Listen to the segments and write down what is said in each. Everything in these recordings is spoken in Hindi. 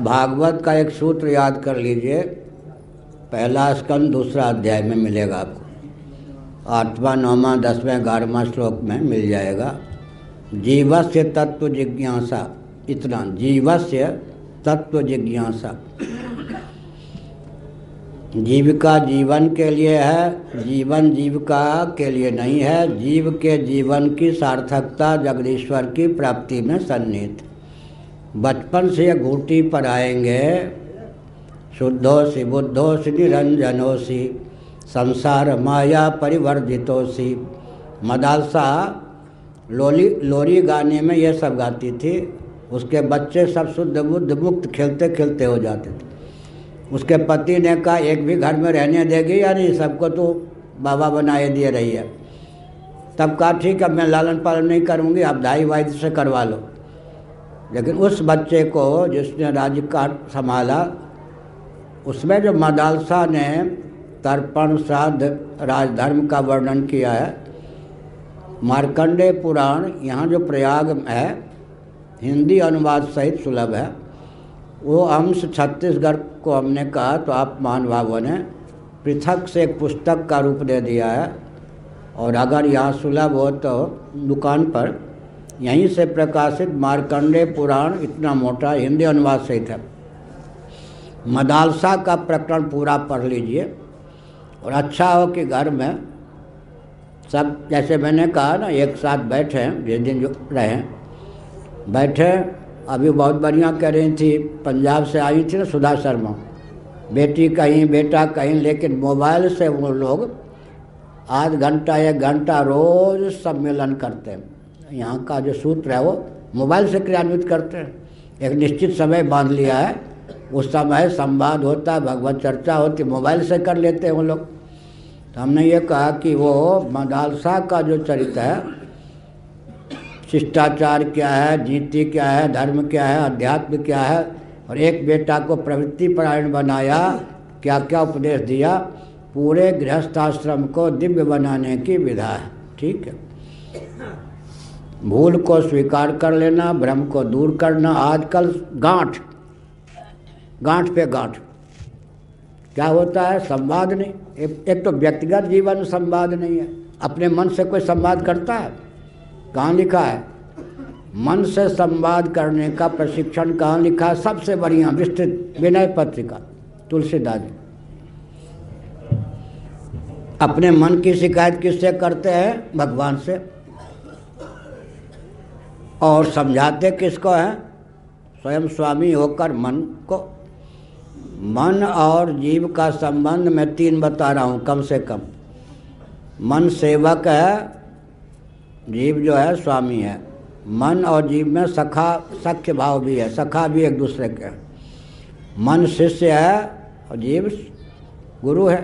भागवत का एक सूत्र याद कर लीजिए। पहला स्कंद दूसरा अध्याय में मिलेगा आपको। आठवां, नौवा, दसवें, ग्यारहवा श्लोक में मिल जाएगा। जीवस्य तत्व जिज्ञासा। इतना, जीवस्य तत्व जिज्ञासा। जीविका जीवन के लिए है, जीवन जीविका के लिए नहीं है। जीव के जीवन की सार्थकता जगदीश्वर की प्राप्ति में सन्निहित। बचपन से घूटी पर आएँगे। शुद्धोसी बुद्धोसी निरंजनोसी संसार माया परिवर्जितोसी मदालसा लोली, लोरी गाने में ये सब गाती थी। उसके बच्चे सब शुद्ध बुद्ध मुक्त खेलते खेलते हो जाते थे। उसके पति ने कहा, एक भी घर में रहने देगी या नहीं? सबको तो बाबा बनाए दिए रही है। तब कहा, ठीक है, मैं लालन पालन नहीं करूँगी, आप दाई वाइद से करवा लो। लेकिन उस बच्चे को जिसने राज्य का संभाला, उसमें जो मदालसा ने तर्पण श्राद्ध राजधर्म का वर्णन किया है, मार्कंडे पुराण, यहाँ जो प्रयाग है, हिंदी अनुवाद सहित सुलभ है। वो अंश छत्तीसगढ़ को हमने कहा तो आप महानुभावों ने पृथक से एक पुस्तक का रूप दे दिया है। और अगर यहाँ सुलभ हो तो दुकान पर यहीं से प्रकाशित मार्कंडे पुराण इतना मोटा हिंदी अनुवाद सहित है। मदालसा का प्रकरण पूरा पढ़ लीजिए और अच्छा हो कि घर में सब, जैसे मैंने कहा ना, एक साथ बैठे जिस दिन जो रहे बैठे अभी बहुत बढ़िया कह रही थी, पंजाब से आई थी ना सुधा शर्मा। बेटी कहीं, बेटा कहीं, लेकिन मोबाइल से वो लोग आध घंटा, एक घंटा रोज सम्मेलन करते हैं। यहाँ का जो सूत्र है वो मोबाइल से क्रियान्वित करते हैं। एक निश्चित समय बाँध लिया है। उस समय संवाद होता है, भगवत चर्चा होती, मोबाइल से कर लेते हैं वो लोग। तो हमने ये कहा कि वो मदालसा का जो चरित्र है, शिष्टाचार क्या है, नीति क्या है, धर्म क्या है, अध्यात्म क्या है, और एक बेटा को प्रवृत्ति परायण बनाया क्या क्या उपदेश दिया, पूरे गृहस्थाश्रम को दिव्य बनाने की विधा है। ठीक है? भूल को स्वीकार कर लेना भ्रम को दूर करना आजकल गांठ गांठ पे गांठ। क्या होता है? संवाद नहीं। एक, तो व्यक्तिगत जीवन में संवाद नहीं है। अपने मन से कोई संवाद करता है? कहाँ लिखा है? मन से संवाद करने का प्रशिक्षण कहाँ लिखा है? सबसे बढ़िया विस्तृत विनय पत्रिका तुलसीदास जी। अपने मन की शिकायत किससे करते हैं? भगवान से। और समझाते किसको हैं? स्वयं स्वामी होकर मन को। मन और जीव का संबंध मैं तीन बता रहा हूँ, कम से कम। मन सेवक है, जीव जो है स्वामी है। मन और जीव में सखा, सख्य भाव भी है, सखा भी एक दूसरे के मन शिष्य है और जीव गुरु है।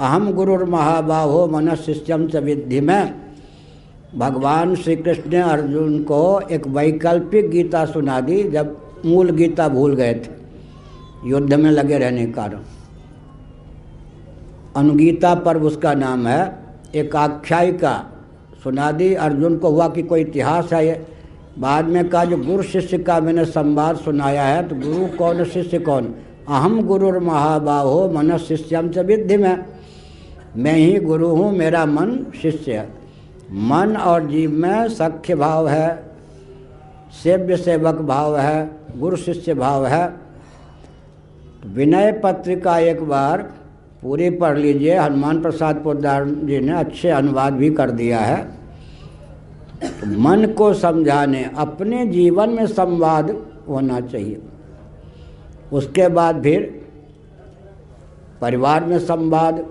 अहम गुरुर महाबाहो मन शिष्यम च विद्धि में। भगवान श्री कृष्ण ने अर्जुन को एक वैकल्पिक गीता सुना दी, जब मूल गीता भूल गए थे, युद्ध में लगे रहने के कारण। अनुगीता पर्व उसका नाम है एक आख्यायिका सुना दी, अर्जुन को हुआ कि कोई इतिहास है ये। बाद में कहा, जो गुरु शिष्य का मैंने संवाद सुनाया है तो गुरु कौन, शिष्य कौन? अहम गुरुर महाबाहो मन शिष्यम से विद्धि में। मैं ही गुरु हूँ, मेरा मन शिष्य है। मन और जीव में सख्य भाव है, सेव्य सेवक भाव है, गुरु शिष्य भाव है। विनय पत्रिका एक बार पूरी पढ़ लीजिए, हनुमान प्रसाद पोदार जी ने अच्छे अनुवाद भी कर दिया है। तो मन को समझाने, अपने जीवन में संवाद होना चाहिए। उसके बाद फिर परिवार में संवाद,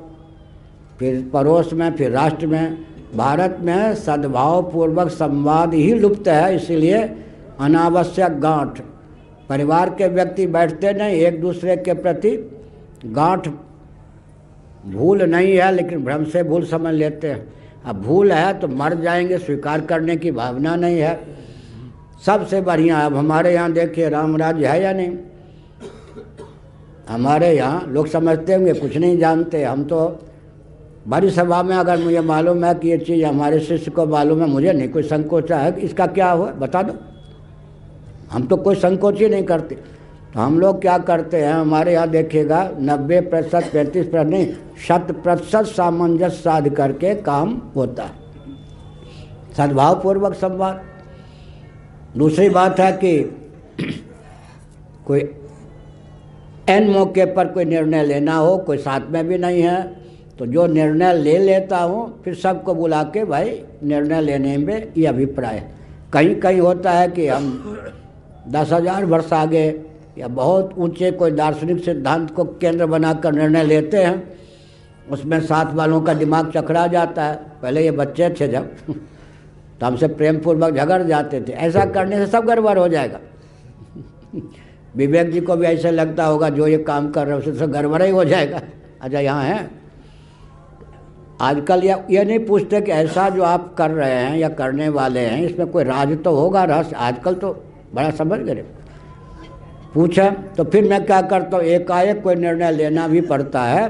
फिर पड़ोस में, फिर राष्ट्र में भारत में सद्भाव पूर्वक संवाद ही लुप्त है, इसीलिए अनावश्यक गांठ। परिवार के व्यक्ति बैठते नहीं, एक दूसरे के प्रति गांठ भूल नहीं है, लेकिन भ्रम से भूल समझ लेते हैं। अब भूल है तो मर जाएँगे, स्वीकार करने की भावना नहीं है। सबसे बढ़िया, अब हमारे यहाँ देखिए, राम राज्य है या नहीं? हमारे यहाँ, लोग समझते होंगे, कुछ नहीं जानते। हम तो बड़ी सभा में अगर मुझे मालूम है कि ये चीज़ हमारे शिष्य को मालूम है, मुझे नहीं कोई संकोचा है इसका क्या हुआ, बता दो। हम तो कोई संकोच ही नहीं करते। तो हम लोग क्या करते हैं, हमारे यहाँ देखिएगा, नब्बे प्रतिशत, पैंतीस प्रतिशत नहीं, शत प्रतिशत सामंजस्य साध करके काम होता है। सद्भावपूर्वक संवाद। दूसरी बात है कि कोई एन मौके पर कोई निर्णय लेना हो, कोई साथ में भी नहीं है तो जो निर्णय ले लेता हूँ, फिर सबको बुला के भाई, निर्णय लेने में ये अभिप्राय कहीं कहीं होता है कि हम दस हज़ार वर्ष आगे या बहुत ऊँचे कोई दार्शनिक सिद्धांत को केंद्र बनाकर निर्णय लेते हैं, उसमें साथ वालों का दिमाग चकरा जाता है। पहले ये बच्चे थे जब तो हमसे प्रेम पूर्वक झगड़ जाते थे। ऐसा करने से सब गड़बड़ हो जाएगा। विवेक जी को भी ऐसे लगता होगा, जो ये काम कर रहे हैं, उससे गड़बड़ ही हो जाएगा। अच्छा यहाँ है। आजकल या, ये नहीं पूछते कि ऐसा जो आप कर रहे हैं या करने वाले हैं, इसमें कोई राज तो होगा, रहस्य आजकल तो बड़ा समझ गए। पूछा तो फिर मैं क्या करता हूँ? एकाएक कोई निर्णय लेना भी पड़ता है।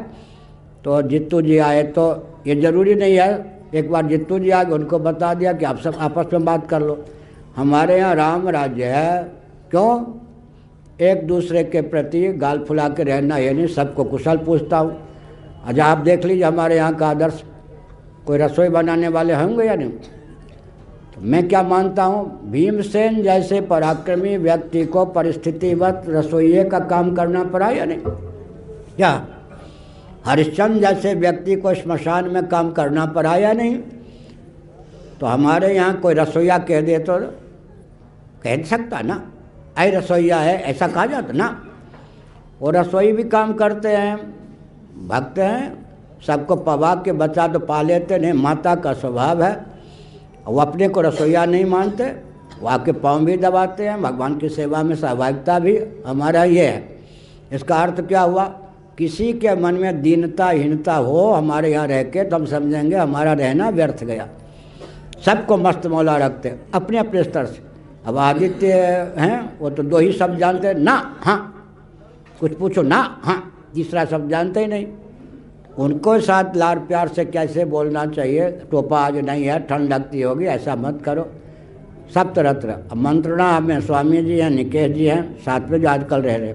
तो जित्तू जी आए तो ये ज़रूरी नहीं है। एक बार जित्तू जी आ गए, उनको बता दिया कि आप सब आपस में बात कर लो। हमारे यहाँ राम राज्य है। क्यों? एक दूसरे के प्रति गाल फुला के रहना, ये नहीं, सबको कुशल पूछता हूँ। अच्छा आप देख लीजिए, हमारे यहाँ का आदर्श कोई रसोई बनाने वाले होंगे या नहीं? तो मैं क्या मानता हूँ, भीमसेन जैसे पराक्रमी व्यक्ति को परिस्थितिवत रसोइये का काम करना पड़ा या नहीं? क्या हरिश्चंद्र जैसे व्यक्ति को स्मशान में काम करना पड़ा या नहीं? तो हमारे यहाँ कोई रसोईया कह दे तो कह सकता ना। आई रसोईया है, ऐसा कहा जाता ना। वो रसोई भी काम करते हैं भक्त हैं, सबको पवा के बच्चा तो पा लेते, नहीं, माता का स्वभाव है। वो अपने को रसोईया नहीं मानते, वो आपके पाँव भी दबाते हैं, भगवान की सेवा में सहभागिता भी हमारा ये है। इसका अर्थ क्या हुआ? किसी के मन में दीनता, हीनता हो, हमारे यहाँ रह के तो हम समझेंगे हमारा रहना व्यर्थ गया। सबको मस्त मौला रखते, अपने अपने स्तर से। अब आदित्य हैं, वो तो दो ही शब्द जानते ना हाँ। कुछ पूछो, ना हाँ। तीसरा शब्द जानते ही नहीं। उनको साथ लार प्यार से कैसे बोलना चाहिए, टोपा आज नहीं है, ठंड लगती होगी, ऐसा मत करो। सब तरह तरह। मंत्रणा हमें स्वामी जी हैं, निकेश जी हैं, साथ में जो आजकल रह रहे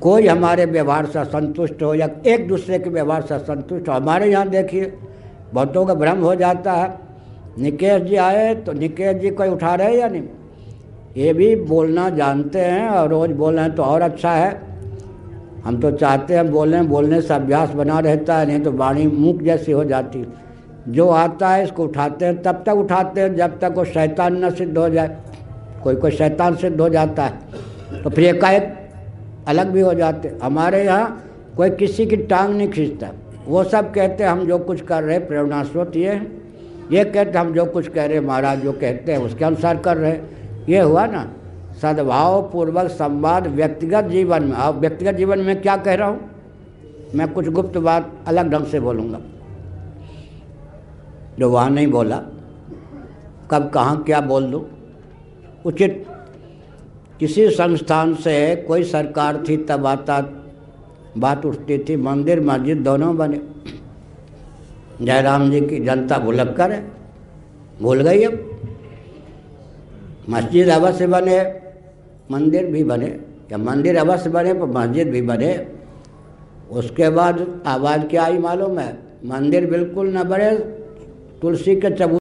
कोई हमारे व्यवहार से संतुष्ट हो या एक दूसरे के व्यवहार से संतुष्ट हो, हमारे यहाँ देखिए, बहुतों का भ्रम हो जाता है। निकेश जी आए तो निकेश जी कोई उठा रहे या नहीं? ये भी बोलना जानते हैं और रोज़ बोल रहे हैं तो और अच्छा है। हम तो चाहते हैं बोलें बोलने से अभ्यास बना रहता है, नहीं तो वाणी मुख जैसी हो जाती जो आता है, इसको उठाते हैं, तब तक उठाते हैं, जब तक वो शैतान न सिद्ध हो जाए। कोई कोई शैतान सिद्ध हो जाता है तो फिर एकाएक अलग भी हो जाते हमारे यहाँ कोई किसी की टांग नहीं खींचता। वो सब कहते हम जो कुछ कर रहे प्रेरणा स्रोत ये ये कहते हम जो कुछ कह रहे महाराज जो कहते हैं, उसके अनुसार कर रहे ये हुआ ना? सद्भाव पूर्वक संवाद व्यक्तिगत जीवन में। अब व्यक्तिगत जीवन में क्या कह रहा हूँ? मैं कुछ गुप्त बात अलग ढंग से बोलूँगा। जो वहाँ नहीं बोला, कब कहाँ क्या बोल दूँ? उचित। किसी संस्थान से कोई सरकार थी, तब आता बात उठती थी, मंदिर, मस्जिद दोनों बने। जयराम जी की जनता भुलक कर है, भूल गई अब। मस्जिद अवश्य बने मंदिर भी बने, या मंदिर अवश्य बने, पर मस्जिद भी बने। उसके बाद आवाज़ क्या आई मालूम है? मंदिर बिल्कुल न बने, तुलसी के चबू